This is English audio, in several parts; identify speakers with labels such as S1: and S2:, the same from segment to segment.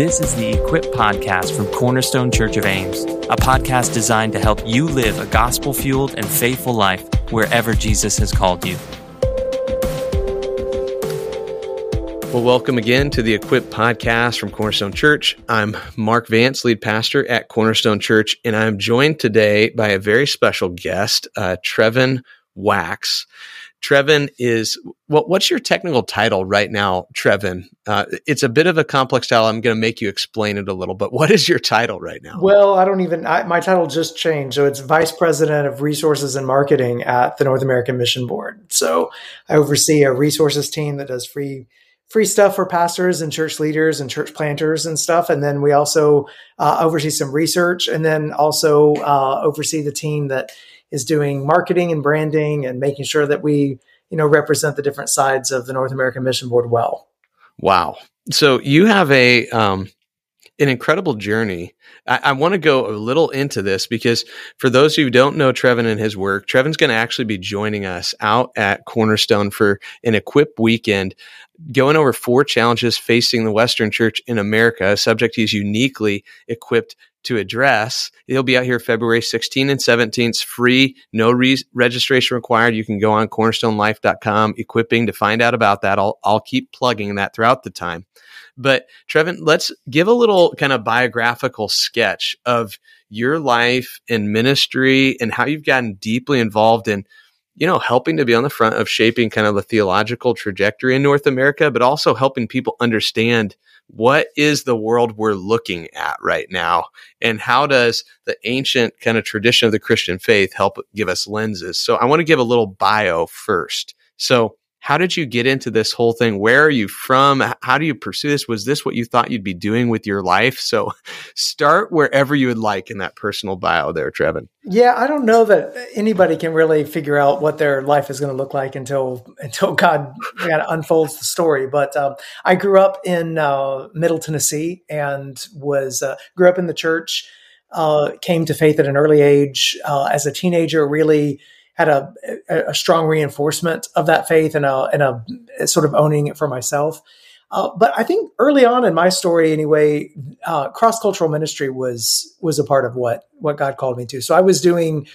S1: This is the Equip Podcast from Cornerstone Church of Ames, a podcast designed to help you live a gospel fueled and faithful life wherever Jesus has called you.
S2: Well, welcome again to the Equip Podcast from Cornerstone Church. I'm Mark Vance, lead pastor at Cornerstone Church, and I'm joined today by a very special guest, uh, Trevin Wax. Trevin is what? What's your technical title right now, Trevin? Uh, it's a bit of a complex title. I'm going to make you explain it a little, but what is your title right now?
S3: Well, I don't even. I, my title just changed, so it's Vice President of Resources and Marketing at the North American Mission Board. So I oversee a resources team that does free free stuff for pastors and church leaders and church planters and stuff. And then we also uh, oversee some research, and then also uh, oversee the team that is doing marketing and branding and making sure that we, you know, represent the different sides of the North American Mission Board well.
S2: Wow. So you have a um, an incredible journey. I, I want to go a little into this because for those who don't know Trevin and his work, Trevin's going to actually be joining us out at Cornerstone for an Equip weekend, going over four challenges facing the Western Church in America, a subject he's uniquely equipped to address. He'll be out here February 16 and 17. It's free, no re- registration required. You can go on cornerstonelife.com, equipping to find out about that. I'll, I'll keep plugging that throughout the time. But Trevin, let's give a little kind of biographical sketch of your life and ministry and how you've gotten deeply involved in you know, helping to be on the front of shaping kind of the theological trajectory in North America, but also helping people understand what is the world we're looking at right now? And how does the ancient kind of tradition of the christian faith help give us lenses? So i want to give a little bio first. So how did you get into this whole thing? Where are you from? How do you pursue this? Was this what you thought you'd be doing with your life? So start wherever you would like in that personal bio there, Trevin.
S3: Yeah, I don't know that anybody can really figure out what their life is going to look like until until God, God unfolds the story. But um, I grew up in uh, Middle Tennessee and was uh, grew up in the church. Uh, came to faith at an early age. Uh, as a teenager, really had a, a, strong reinforcement of that faith and a, and a sort of owning it for myself. Uh, but I think early on in my story, anyway, uh, cross cultural ministry was was a part of what what God called me to. So I was doing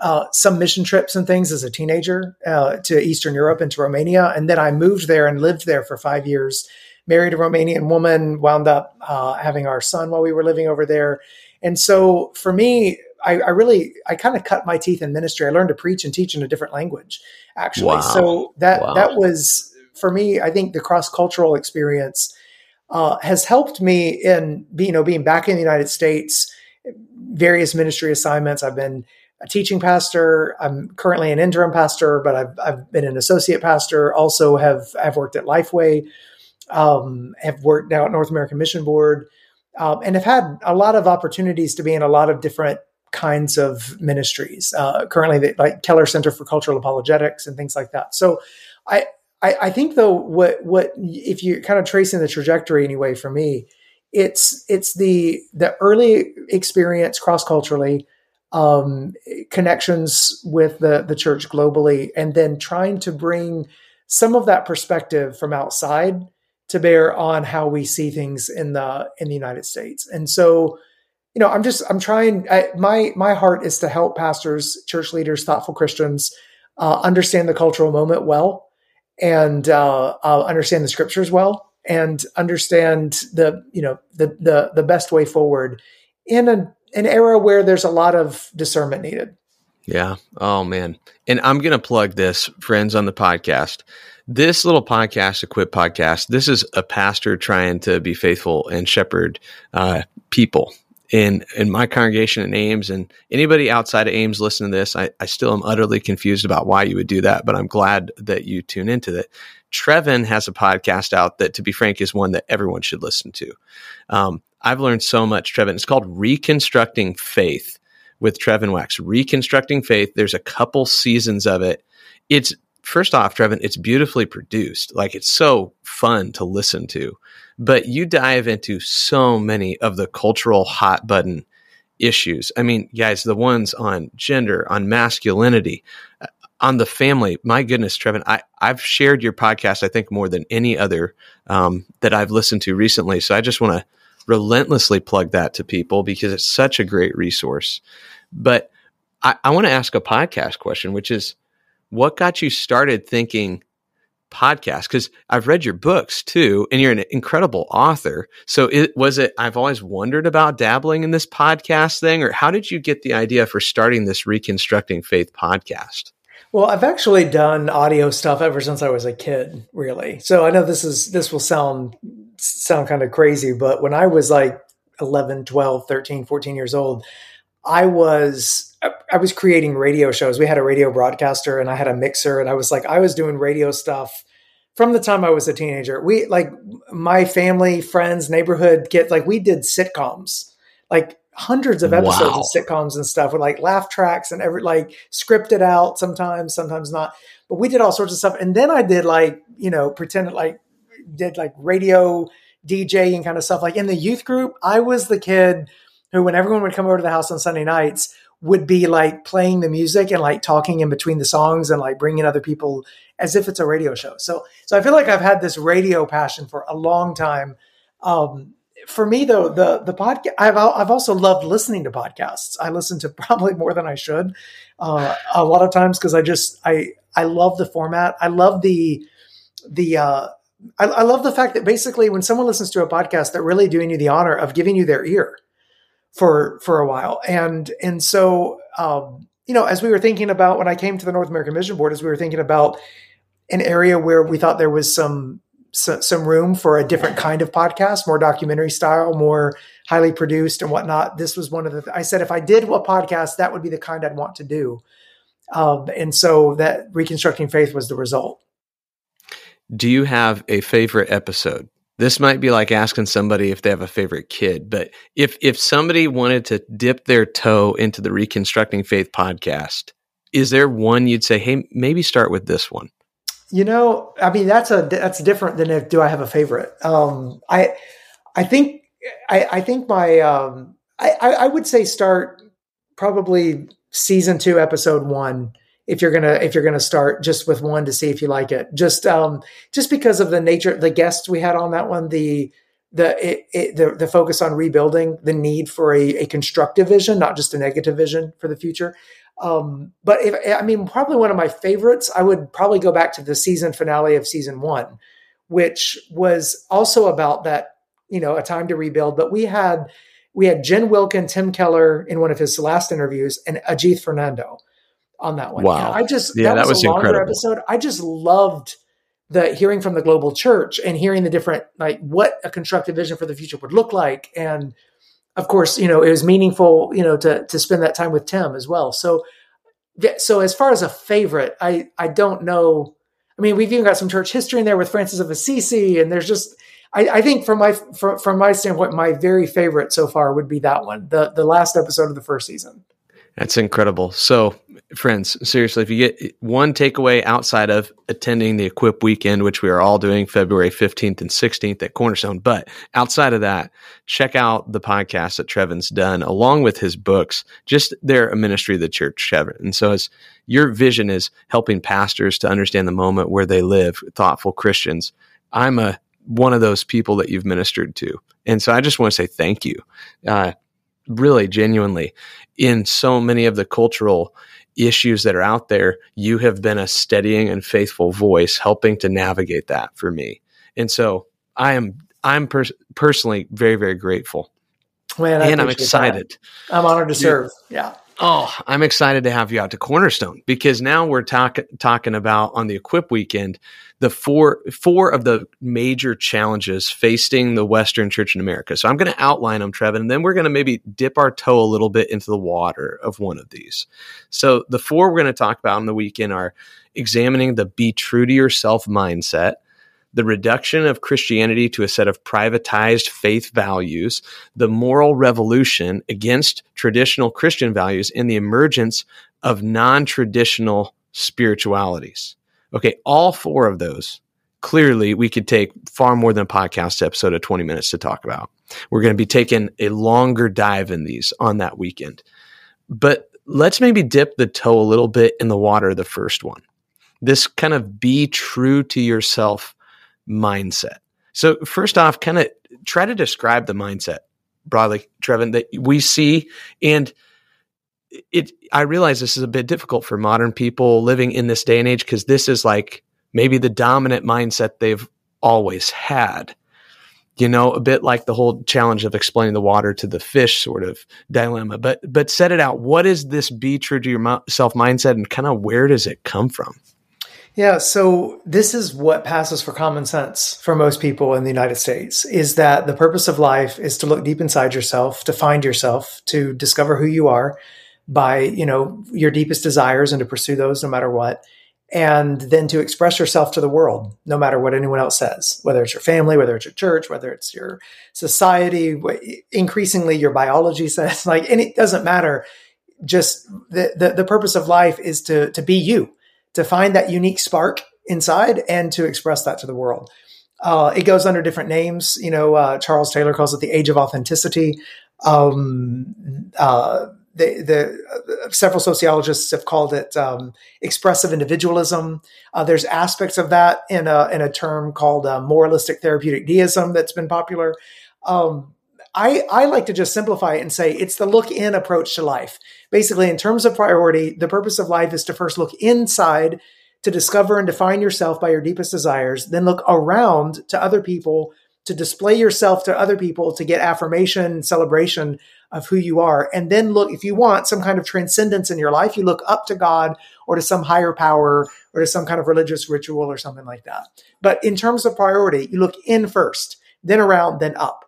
S3: uh, some mission trips and things as a teenager uh, to Eastern Europe and to Romania, and then I moved there and lived there for five years. Married a Romanian woman, wound up uh, having our son while we were living over there. And so for me, I, I really I kind of cut my teeth in ministry. I learned to preach and teach in a different language, actually. Wow. So that wow. that was for me. I think the cross cultural experience uh, has helped me in you know being back in the United States. Various ministry assignments. I've been a teaching pastor. I'm currently an interim pastor, but I've I've been an associate pastor. Also have I've worked at Lifeway. Um, have worked now at North American Mission Board. Um, and have had a lot of opportunities to be in a lot of different kinds of ministries. Uh, currently, they, like Keller Center for Cultural Apologetics and things like that. So, I, I, I think though what what if you're kind of tracing the trajectory anyway for me, it's it's the the early experience cross culturally, um, connections with the the church globally, and then trying to bring some of that perspective from outside to bear on how we see things in the in the United States. And so you know, I'm just I'm trying. I, my my heart is to help pastors, church leaders, thoughtful Christians uh, understand the cultural moment well, and uh, uh, understand the scriptures well, and understand the you know the the the best way forward in an an era where there's a lot of discernment needed.
S2: Yeah. Oh man. And I'm gonna plug this, friends, on the podcast. This little podcast, Equip Podcast, this is a pastor trying to be faithful and shepherd uh, people in in my congregation in Ames and anybody outside of Ames listening to this, I, I still am utterly confused about why you would do that, but I'm glad that you tune into it. Trevin has a podcast out that, to be frank, is one that everyone should listen to. Um, I've learned so much, Trevin. It's called Reconstructing Faith with Trevin Wax. Reconstructing Faith. There's a couple seasons of it. It's first off, Trevin, it's beautifully produced. Like it's so fun to listen to. But you dive into so many of the cultural hot button issues. I mean, guys, the ones on gender, on masculinity, uh, on the family. My goodness, Trevin, I, I've shared your podcast, I think, more than any other um, that I've listened to recently. So I just want to relentlessly plug that to people because it's such a great resource. But I, I want to ask a podcast question, which is what got you started thinking podcast because I've read your books too, and you're an incredible author. So, it was it. I've always wondered about dabbling in this podcast thing, or how did you get the idea for starting this Reconstructing Faith podcast?
S3: Well, I've actually done audio stuff ever since I was a kid, really. So I know this is this will sound sound kind of crazy, but when I was like 11, 12, 13, 14 years old, I was I was creating radio shows. We had a radio broadcaster and I had a mixer and I was like I was doing radio stuff from the time I was a teenager. We like my family, friends, neighborhood get like we did sitcoms. Like hundreds of episodes wow. of sitcoms and stuff with like laugh tracks and every like scripted out sometimes, sometimes not. But we did all sorts of stuff. And then I did like, you know, pretend like did like radio DJ and kind of stuff. Like in the youth group, I was the kid who, when everyone would come over to the house on Sunday nights, would be like playing the music and like talking in between the songs and like bringing other people as if it's a radio show. So, so I feel like I've had this radio passion for a long time. Um, for me though, the the podcast I've I've also loved listening to podcasts. I listen to probably more than I should uh, a lot of times because I just I I love the format. I love the the uh, I, I, love the fact that basically when someone listens to a podcast, they're really doing you the honor of giving you their ear for for a while. And and so um, you know, as we were thinking about when I came to the North American Mission Board, as we were thinking about an area where we thought there was some so, some room for a different kind of podcast, more documentary style, more highly produced and whatnot. This was one of the. Th- I said if I did a podcast, that would be the kind I'd want to do, um, and so that reconstructing faith was the result.
S2: Do you have a favorite episode? This might be like asking somebody if they have a favorite kid, but if if somebody wanted to dip their toe into the Reconstructing Faith podcast, is there one you'd say, "Hey, maybe start with this one"?
S3: You know, I mean, that's a that's different than if do I have a favorite. Um, I I think I, I think my um, I, I would say start probably season two, episode one. If you're gonna if you're gonna start just with one to see if you like it, just um, just because of the nature, the guests we had on that one, the the it, it, the, the focus on rebuilding, the need for a, a constructive vision, not just a negative vision for the future. Um, but if, I mean, probably one of my favorites, I would probably go back to the season finale of season one, which was also about that, you know, a time to rebuild. But we had we had Jen Wilkin, Tim Keller in one of his last interviews, and Ajith Fernando on that one.
S2: Wow!
S3: And I just
S2: yeah,
S3: that, was,
S2: was
S3: a longer
S2: incredible.
S3: episode. I just loved the hearing from the global church and hearing the different like what a constructive vision for the future would look like and of course, you know, it was meaningful, you know, to to spend that time with Tim as well. So, so as far as a favorite, I I don't know. I mean, we've even got some church history in there with Francis of Assisi, and there's just I, I think from my from, from my standpoint, my very favorite so far would be that one, the the last episode of the first season.
S2: That's incredible. So, friends, seriously, if you get one takeaway outside of attending the Equip weekend, which we are all doing February 15th and 16th at Cornerstone, but outside of that, check out the podcast that Trevin's done along with his books. Just they're a ministry of the church, Trevin. And so, as your vision is helping pastors to understand the moment where they live, thoughtful Christians, I'm a one of those people that you've ministered to. And so I just want to say thank you. Uh, really genuinely in so many of the cultural issues that are out there, you have been a steadying and faithful voice helping to navigate that for me. And so I am, I'm pers- personally very, very grateful.
S3: Man,
S2: and I'm excited.
S3: That. I'm honored to serve. Yeah.
S2: Oh, I'm excited to have you out to Cornerstone because now we're talk- talking about on the Equip weekend the four four of the major challenges facing the Western Church in America. So I'm going to outline them, Trevin, and then we're going to maybe dip our toe a little bit into the water of one of these. So the four we're going to talk about on the weekend are examining the be true to yourself mindset, the reduction of Christianity to a set of privatized faith values, the moral revolution against traditional Christian values, and the emergence of non traditional spiritualities. Okay, all four of those clearly we could take far more than a podcast episode of 20 minutes to talk about. We're going to be taking a longer dive in these on that weekend. But let's maybe dip the toe a little bit in the water the first one. This kind of be true to yourself mindset. So first off, kind of try to describe the mindset broadly, Trevin, that we see and it I realize this is a bit difficult for modern people living in this day and age because this is like maybe the dominant mindset they've always had. You know, a bit like the whole challenge of explaining the water to the fish sort of dilemma. But but set it out. What is this be true to yourself mindset and kind of where does it come from?
S3: Yeah, so this is what passes for common sense for most people in the United States is that the purpose of life is to look deep inside yourself, to find yourself, to discover who you are by, you know, your deepest desires and to pursue those no matter what. And then to express yourself to the world, no matter what anyone else says, whether it's your family, whether it's your church, whether it's your society, increasingly your biology says, like, and it doesn't matter. Just the, the, the purpose of life is to, to be you to find that unique spark inside and to express that to the world. Uh, it goes under different names. You know, uh, Charles Taylor calls it the age of authenticity. Um, uh, the, the uh, several sociologists have called it um, expressive individualism. Uh, there's aspects of that in a in a term called uh, moralistic therapeutic deism that's been popular. Um, I, I like to just simplify it and say it's the look in approach to life. Basically, in terms of priority, the purpose of life is to first look inside to discover and define yourself by your deepest desires, then look around to other people to display yourself to other people to get affirmation, celebration of who you are. And then look, if you want some kind of transcendence in your life, you look up to God or to some higher power or to some kind of religious ritual or something like that. But in terms of priority, you look in first, then around, then up.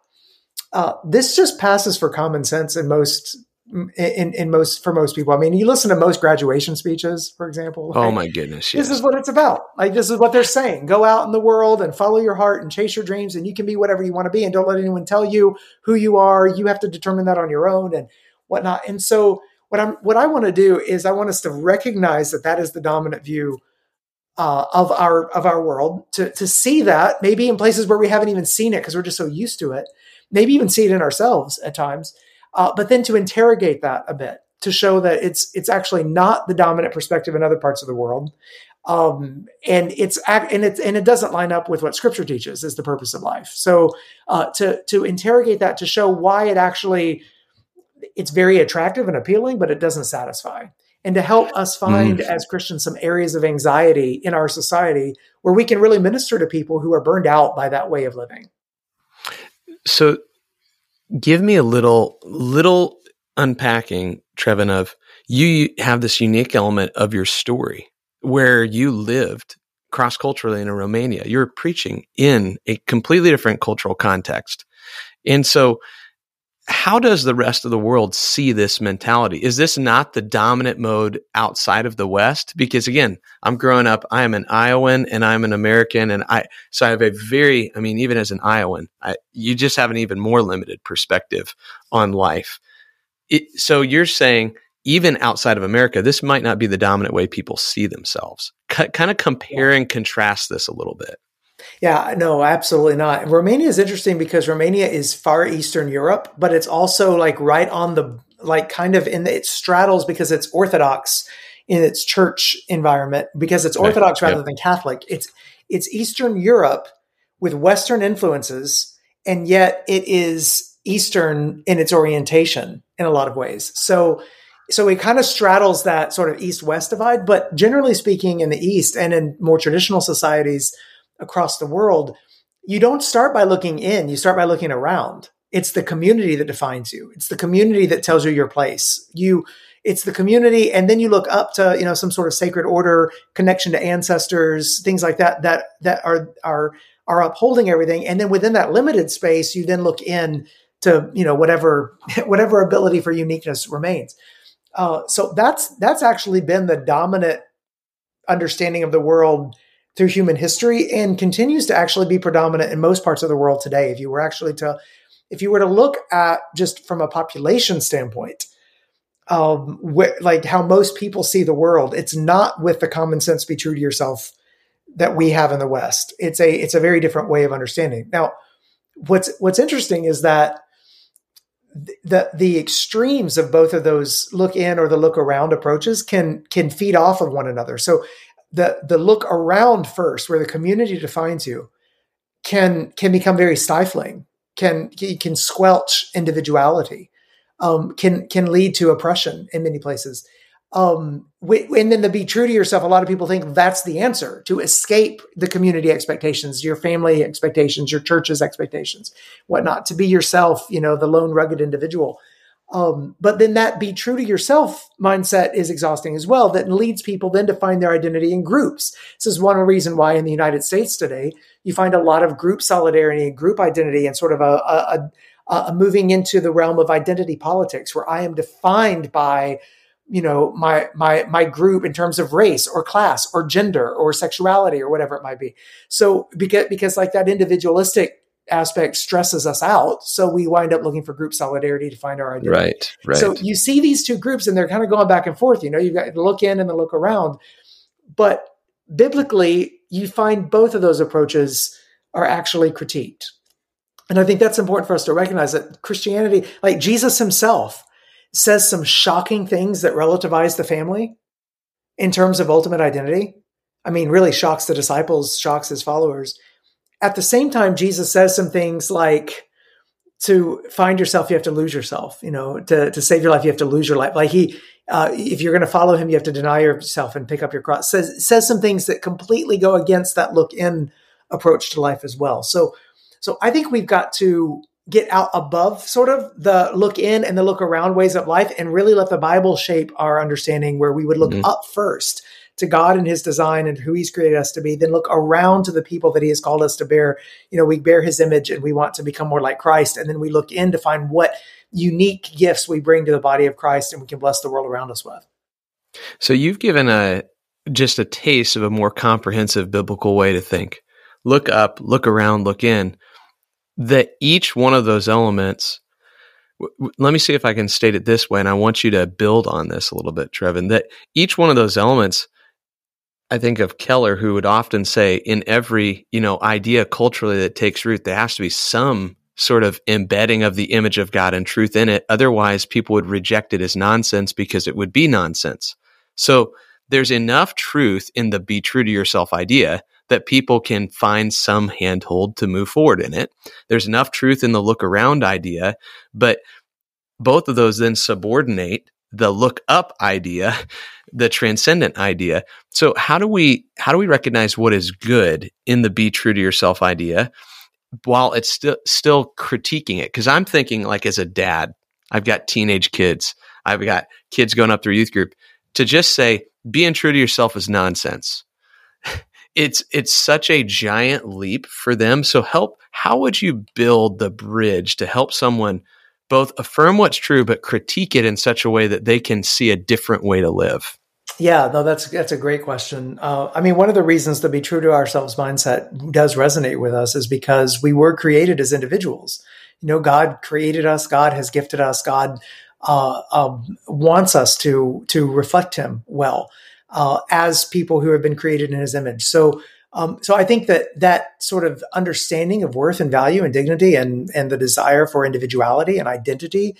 S3: Uh, this just passes for common sense in most in, in most for most people. I mean, you listen to most graduation speeches, for example.
S2: Oh my goodness!
S3: Yes. This is what it's about. Like this is what they're saying. Go out in the world and follow your heart and chase your dreams, and you can be whatever you want to be, and don't let anyone tell you who you are. You have to determine that on your own and whatnot. And so, what I'm what I want to do is I want us to recognize that that is the dominant view uh, of our of our world. To to see that maybe in places where we haven't even seen it because we're just so used to it maybe even see it in ourselves at times, uh, but then to interrogate that a bit to show that it's it's actually not the dominant perspective in other parts of the world, um, and it's and it's and it doesn't line up with what Scripture teaches is the purpose of life. So uh, to to interrogate that to show why it actually it's very attractive and appealing, but it doesn't satisfy. And to help us find, mm. as Christians, some areas of anxiety in our society where we can really minister to people who are burned out by that way of living.
S2: So give me a little little unpacking, Trevin, of you have this unique element of your story where you lived cross culturally in Romania. You're preaching in a completely different cultural context. And so how does the rest of the world see this mentality? Is this not the dominant mode outside of the West? Because again, I'm growing up, I am an Iowan and I'm an American. And I, so I have a very, I mean, even as an Iowan, I, you just have an even more limited perspective on life. It, so you're saying, even outside of America, this might not be the dominant way people see themselves. C- kind of compare and contrast this a little bit.
S3: Yeah, no, absolutely not. Romania is interesting because Romania is far Eastern Europe, but it's also like right on the like kind of in the, it straddles because it's Orthodox in its church environment because it's Orthodox rather yep. than Catholic. It's it's Eastern Europe with Western influences, and yet it is Eastern in its orientation in a lot of ways. So so it kind of straddles that sort of east west divide but generally speaking in the east and in more traditional societies across the world, you don't start by looking in, you start by looking around. It's the community that defines you. It's the community that tells you your place. You it's the community and then you look up to, you know, some sort of sacred order, connection to ancestors, things like that that that are are are upholding everything and then within that limited space you then look in to, you know, whatever whatever ability for uniqueness remains. Uh, so that's that's actually been the dominant understanding of the world through human history and continues to actually be predominant in most parts of the world today. If you were actually to, if you were to look at just from a population standpoint, um, wh- like how most people see the world, it's not with the common sense be true to yourself that we have in the West. It's a it's a very different way of understanding. Now, what's what's interesting is that the the extremes of both of those look in or the look around approaches can can feed off of one another. So the the look around first, where the community defines you, can can become very stifling, can can squelch individuality, um, can can lead to oppression in many places. Um, and then to be true to yourself, a lot of people think that's the answer to escape the community expectations, your family expectations, your church's expectations, whatnot, to be yourself, you know, the lone rugged individual. Um, but then that be true to yourself mindset is exhausting as well. That leads people then to find their identity in groups. This is one reason why in the United States today, you find a lot of group solidarity and group identity and sort of a, a, a, a moving into the realm of identity politics where I am defined by you know my my my group in terms of race or class or gender or sexuality or whatever it might be so because because like that individualistic aspect stresses us out. So we wind up looking for group solidarity to find our identity.
S2: Right, right.
S3: So you see these two groups and they're kind of going back and forth. You know, you've got to look in and then look around. But biblically, you find both of those approaches are actually critiqued. And I think that's important for us to recognize that Christianity, like Jesus himself, says some shocking things that relativize the family in terms of ultimate identity. I mean, really shocks the disciples, shocks his followers at the same time, Jesus says some things like, to find yourself, you have to lose yourself. You know, to to save your life, you have to lose your life. Like he, uh, if you're going to follow him, you have to deny yourself and pick up your cross. Says says some things that completely go against that look in approach to life as well. So, so I think we've got to get out above sort of the look in and the look around ways of life, and really let the Bible shape our understanding, where we would look mm-hmm. up first to God and his design and who he's created us to be, then look around to the people that he has called us to bear. You know, we bear his image and we want to become more like Christ. And then we look in to find what unique gifts we bring to the body of Christ and we can bless the world around us with.
S2: So you've given a just a taste of a more comprehensive biblical way to think. Look up, look around, look in. That each one of those elements let me see if I can state it this way, and I want you to build on this a little bit, Trevin. That each one of those elements I think of Keller, who would often say, in every you know idea culturally that takes root, there has to be some sort of embedding of the image of God and truth in it. Otherwise, people would reject it as nonsense because it would be nonsense. So there's enough truth in the be true to yourself idea that people can find some handhold to move forward in it. There's enough truth in the look around idea, but both of those then subordinate the look up idea, the transcendent idea. So how do we how do we recognize what is good in the be true to yourself idea while it's still still critiquing it? Because I'm thinking like as a dad, I've got teenage kids, I've got kids going up through youth group. To just say being true to yourself is nonsense. It's it's such a giant leap for them. So help how would you build the bridge to help someone both affirm what's true but critique it in such a way that they can see a different way to live?
S3: Yeah, no, that's that's a great question. Uh, I mean, one of the reasons to be true to ourselves mindset does resonate with us is because we were created as individuals. You know, God created us. God has gifted us. God uh, um, wants us to to reflect Him well uh, as people who have been created in His image. So um, so I think that that sort of understanding of worth and value and dignity and and the desire for individuality and identity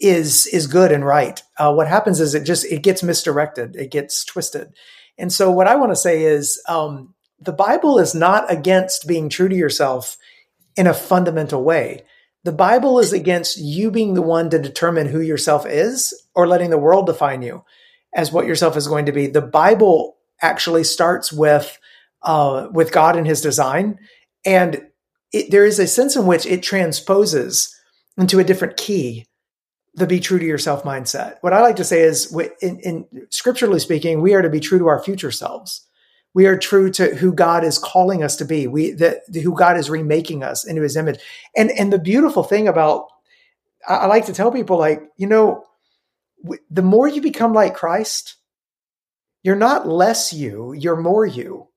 S3: is is good and right. Uh, what happens is it just it gets misdirected, it gets twisted. And so what I want to say is um, the Bible is not against being true to yourself in a fundamental way. The Bible is against you being the one to determine who yourself is or letting the world define you as what yourself is going to be. The Bible actually starts with uh, with God and His design, and it, there is a sense in which it transposes into a different key the be true to yourself mindset. What I like to say is, in, in scripturally speaking, we are to be true to our future selves. We are true to who God is calling us to be. We that who God is remaking us into His image. And and the beautiful thing about I, I like to tell people, like you know, the more you become like Christ, you're not less you, you're more you.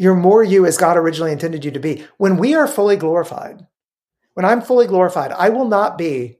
S3: You're more you as God originally intended you to be. When we are fully glorified, when I'm fully glorified, I will not be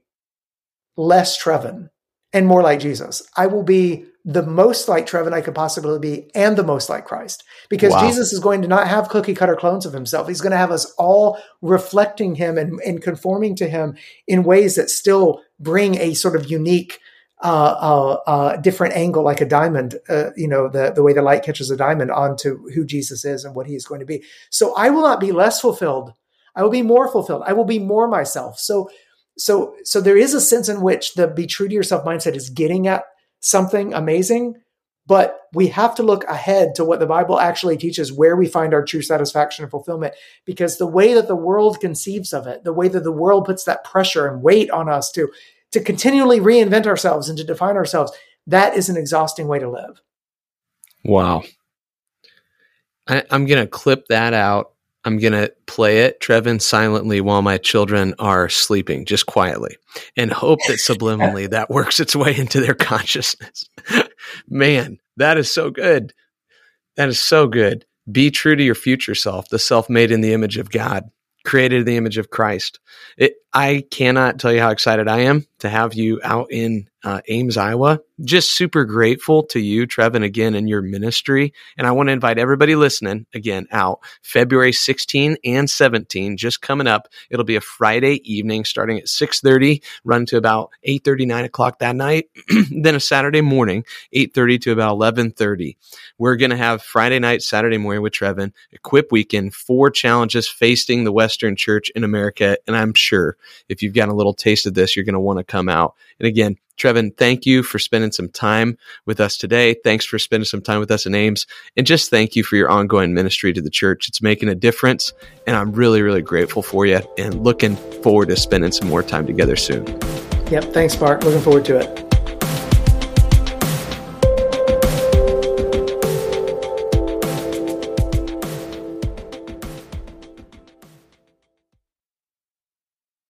S3: less Trevin and more like Jesus. I will be the most like Trevin I could possibly be and the most like Christ because wow. Jesus is going to not have cookie cutter clones of himself. He's going to have us all reflecting him and, and conforming to him in ways that still bring a sort of unique uh, uh, uh, different angle, like a diamond, uh, you know, the, the way the light catches a diamond onto who Jesus is and what he is going to be. So I will not be less fulfilled. I will be more fulfilled. I will be more myself. So, so, so there is a sense in which the be true to yourself mindset is getting at something amazing, but we have to look ahead to what the Bible actually teaches, where we find our true satisfaction and fulfillment, because the way that the world conceives of it, the way that the world puts that pressure and weight on us to to continually reinvent ourselves and to define ourselves, that is an exhausting way to live.
S2: Wow. I, am going to clip that out. I'm going to play it, Trevin, silently while my children are sleeping, just quietly, and hope that subliminally that works its way into their consciousness. Man, that is so good. That is so good. Be true to your future self, the self made in the image of God created the image of Christ. It, I cannot tell you how excited I am to have you out in uh, Ames, Iowa. Just super grateful to you, Trevin, again, in your ministry. And I want to invite everybody listening again out February 16 and 17, just coming up. It'll be a Friday evening starting at 6.30, run to about 8.30, 9 o'clock that night. then a Saturday morning, 8.30 to about 11.30. We're going to have Friday night, Saturday morning with Trevin, Equip Weekend, four challenges facing the Western church in America. And I'm sure if you've got a little taste of this, you're going to want to come out. And again, Trevin, thank you for spending some time with us today. Thanks for spending some time with us in Ames. And just thank you for your ongoing ministry to the church. It's making a difference. And I'm really, really grateful for you and looking forward to spending some more time together soon.
S3: Yep. Thanks, Mark. Looking forward to it.